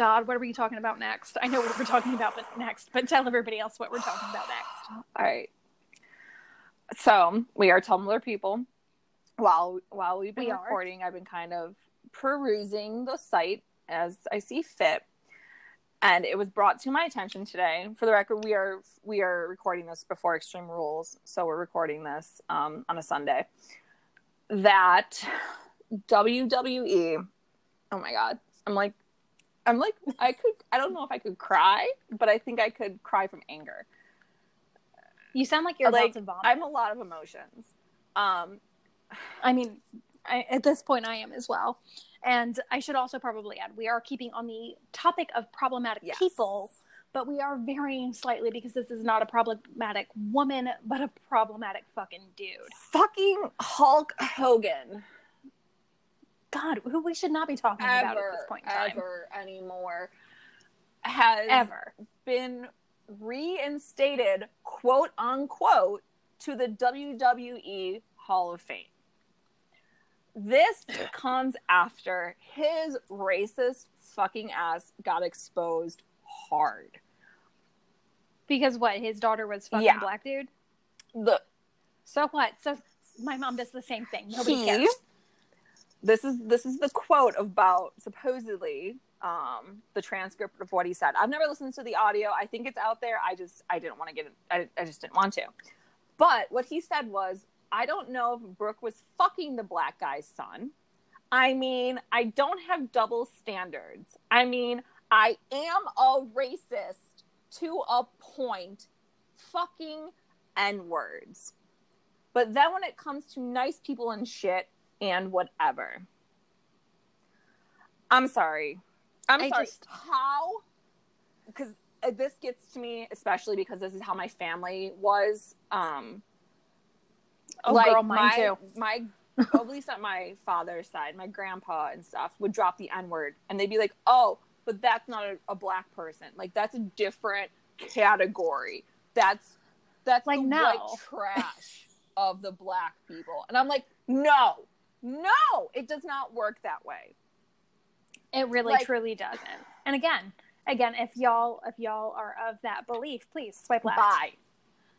God, what are we talking about next? I know what we're talking about but next, but tell everybody else what we're talking about next. All right. So we are Tumblr people. While while we've been We are. recording, I've been kind of perusing the site as I see fit. And it was brought to my attention today. For the record, we are we are recording this before Extreme Rules, so we're recording this um, on a Sunday. That WWE, oh my god, I'm like, I'm like, I could, I don't know if I could cry, but I think I could cry from anger. You sound like you're Like, about to vomit. I'm a lot of emotions. Um, I mean, I, at this point, I am as well. And I should also probably add, we are keeping on the topic of problematic Yes. people, but we are varying slightly because this is not a problematic woman, but a problematic fucking dude. fucking Hulk Hogan. God, who we should not be talking about at this point in time. ever anymore has Ever. been reinstated, quote unquote, to the WWE Hall of Fame. This comes after his racist fucking ass got exposed hard. Because what, his daughter was fucking Yeah. black dude? The So what? So my mom does the same thing. Nobody he- cares. This is this is the quote about supposedly um, the transcript of what he said. I've never listened to the audio. I think it's out there. I just I didn't want to get it. I, I just didn't want to. But what he said was, I don't know if Brooke was fucking the black guy's son. I mean, I don't have double standards. I mean, I am a racist to a point. Fucking N words. But then when it comes to nice people and shit and whatever, I'm sorry. I'm I sorry. just- How? Because this gets to me, especially because this is how my family was. Um, Oh, like girl, mine my, too. My, at least on my father's side, my grandpa and stuff would drop the N word, and they'd be like, "Oh, but that's not a, a black person. Like that's a different category. That's that's Like, the no. white trash of the black people." And I'm like, "No, no, it does not work that way." It really Like- truly doesn't. And again, again, if y'all if y'all are of that belief, please swipe left. Bye.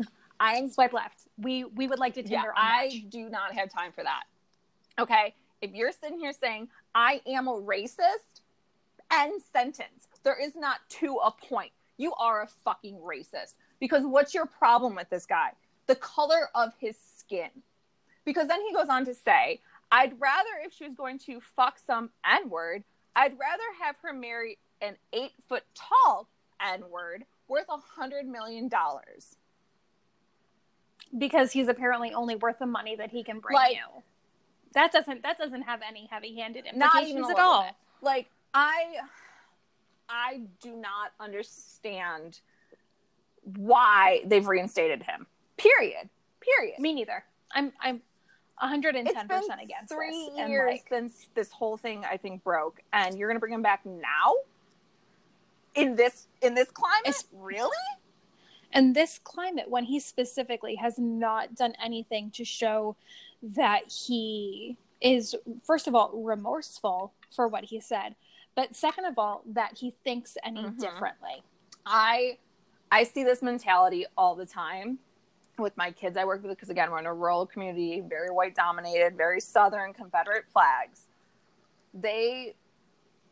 I'm Swipe left. We we would like to yeah, Tinder I do not have time for that. Okay, if you're sitting here saying I am a racist, end sentence. There is not to a point. You are a fucking racist because what's your problem with this guy? The color of his skin. Because then he goes on to say, I'd rather if she was going to fuck some N word, I'd rather have her marry an eight foot tall N word worth a hundred million dollars. because he's apparently only worth the money that he can bring Like- you. That doesn't that doesn't have any heavy-handed not implications even at all. bit. Like I, I do not understand why they've reinstated him. Period. Period. Me neither. I'm I'm 110 it's been percent against three years like, since this whole thing I think broke, and you're gonna bring him back now in this in this climate? Really? and this climate when he specifically has not done anything to show that he is first of all remorseful for what he said but second of all that he thinks any Mhm. differently I I see this mentality all the time with my kids I work with because again we're in a rural community, very white dominated, very southern Confederate flags. They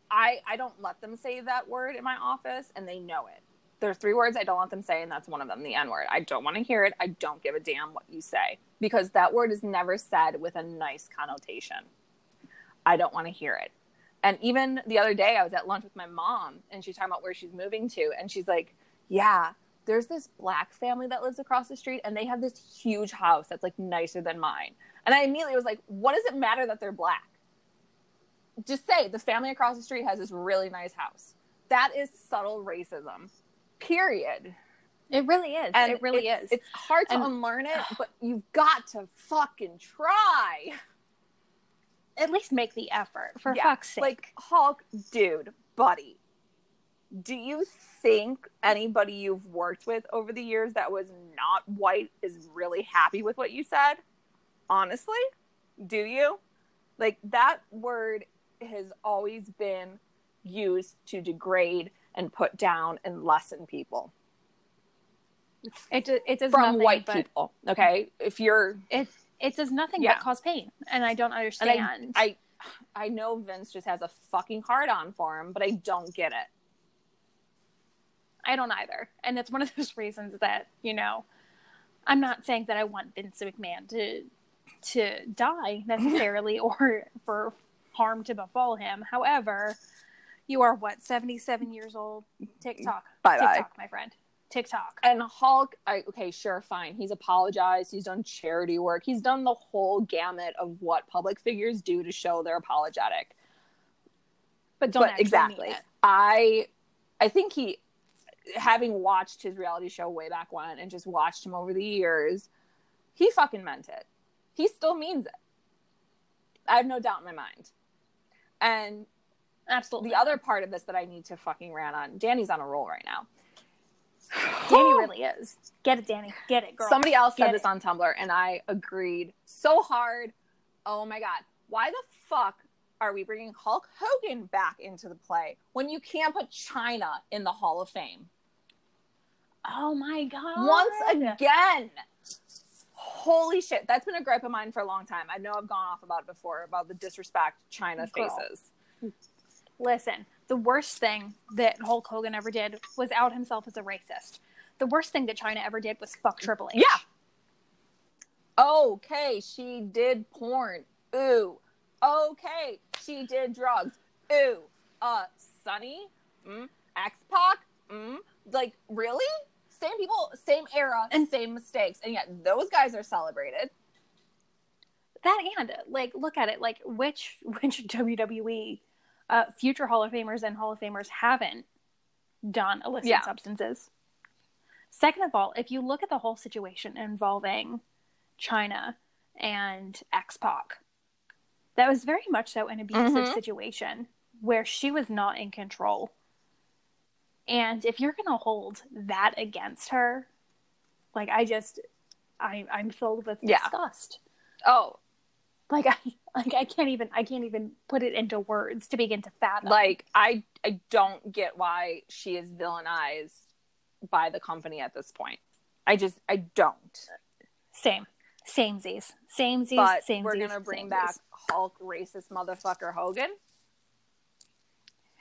I I don't let them say that word in my office and they know it. There's three words I don't let them say and that's one of them, the N word. I don't want to hear it. I don't give a damn what you say because that word is never said with a nice connotation. I don't want to hear it. And even the other day, I was at lunch with my mom, and she's talking about where she's moving to, and she's like, "Yeah, there's this black family that lives across the street, and they have this huge house that's like nicer than mine." And I immediately was like, "What does it matter that they're black? Just say the family across the street has this really nice house. That is subtle racism. Period. it really is And it really it's, is It's hard to And- unlearn it, but you've got to fucking try." at least make the effort for Yeah, fuck's sake Like Hulk, dude, buddy. Do you think anybody you've worked with over the years that was not white is really happy with what you said? Honestly, do you? Like that word has always been used to degrade and put down and lessen people It it does from nothing white but, people. Okay, if you're, It it does nothing Yeah. but cause pain, and I don't understand. I, I, I know Vince just has a fucking hard on for him, but I don't get it. I don't either. And it's one of those reasons that, you know, I'm not saying that I want Vince McMahon to to die necessarily or for harm to befall him. However, you are what, 77 years old? TikTok. Bye-bye. My friend. TikTok. And Hulk, I, okay, sure, fine. He's apologized. He's done charity work. He's done the whole gamut of what public figures do to show they're apologetic. But don't but exactly. I, I think he, having watched his reality show way back when and just watched him over the years, he fucking meant it. He still means it. I have no doubt in my mind. And Absolutely. the other part of this that I need to fucking rant on, Danny's on a roll right now. Danny really is. Get it, Danny. Get it, girl. Somebody else said Get this on Tumblr, and I agreed so hard. Oh my god, why the fuck are we bringing Hulk Hogan back into the play when you can't put Chyna in the Hall of Fame Oh my god. once again? Holy shit, that's been a gripe of mine for a long time. I know I've gone off about it before about the disrespect Chyna Girl. faces. Listen, the worst thing that Hulk Hogan ever did was out himself as a racist. The worst thing that Chyna ever did was fuck Triple H. Yeah. Okay, she did porn. Ooh. Okay, she did drugs. Ooh. Uh, Sunny. Mm. X Pac. Mm. Like really? Same people, same era, and same mistakes, and yet those guys are celebrated. That and like look at it like which which WWE uh, future Hall of Famers and Hall of Famers haven't done illicit Yeah. substances. Second of all, if you look at the whole situation involving Chyna and X Pac, that was very much so an abusive Mhm. situation where she was not in control. And if you're going to hold that against her, like I just, I, I'm filled with Yeah. disgust. Oh, Like I, like I can't even, I can't even put it into words to begin to fathom. like I I don't get why she is villainized by the company at this point. I just I don't. same, samesies, samesies, but samesies. we're gonna bring back Hulk racist motherfucker Hogan.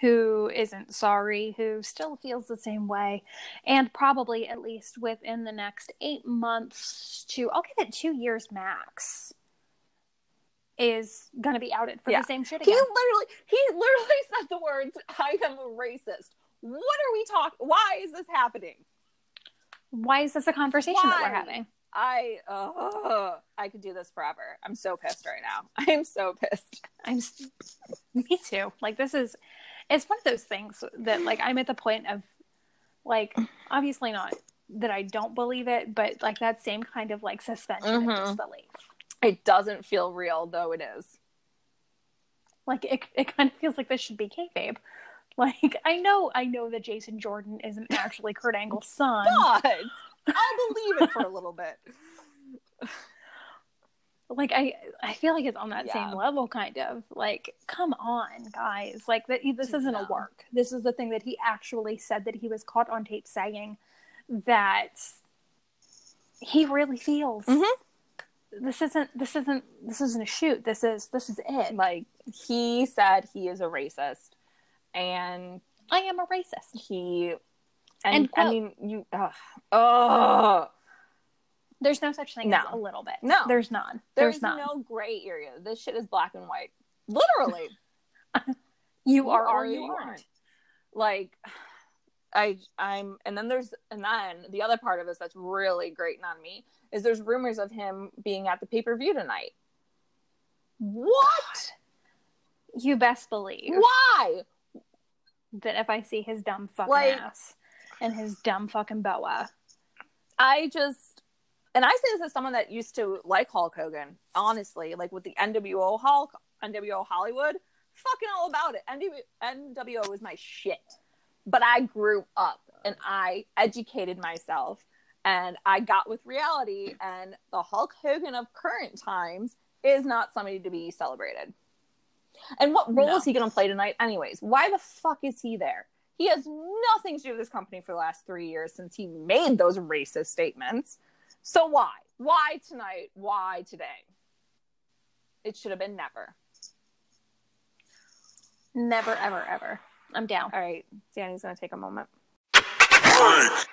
who isn't sorry, who still feels the same way, and probably at least within the next eight months to I'll give it two years max is going to be outed for Yeah. the same shit again. He literally he literally said the words "I am a racist." What are we talking? Why is this happening? Why is this a conversation that we're having? I uh, I could do this forever. I'm so pissed right now. I am so pissed. I'm me too. Like this is it's one of those things that like I'm at the point of like obviously not that I don't believe it, but like that same kind of like suspension Mhm. of disbelief. It doesn't feel real though it is. Like it, it kind of feels like this should be kayfabe. Like I know, I know that Jason Jordan isn't actually Kurt Angle's son. But I'll believe it for a little bit. Like I, I feel like it's on that Yeah. same level, kind of. Like, come on, guys! Like that. This isn't No. a work. This is the thing that he actually said that he was caught on tape saying that he really feels. Mhm. This isn't. This isn't. This isn't a shoot. This is. This is it. Like he said he is a racist and I am a racist. he and, And I mean you ugh, ugh. There's no such thing No. as a little bit. No. there's none. there's, There's, none. no gray area. This shit is black and white. Literally. you are or you aren't. aren't. Like I I'm and then there's and then the other part of this that's really grating on me is there's rumors of him being at the pay-per-view tonight. What? You best believe Why? that if I see his dumb fucking Like- ass and his dumb fucking boa, I just, and I say this as someone that used to like Hulk Hogan, honestly, like with the NWO Hulk, NWO Hollywood, fucking all about it. NW, NWO was my shit. But I grew up and I educated myself and I got with reality, and the Hulk Hogan of current times is not somebody to be celebrated. And what role No. is he going to play tonight, anyways? Why the fuck is he there? He has nothing to do with this company for the last three years since he made those racist statements. So why? Why tonight? Why today? It should have been never. Never, ever, ever. I'm down. All right, Danny's going to take a moment. Frank.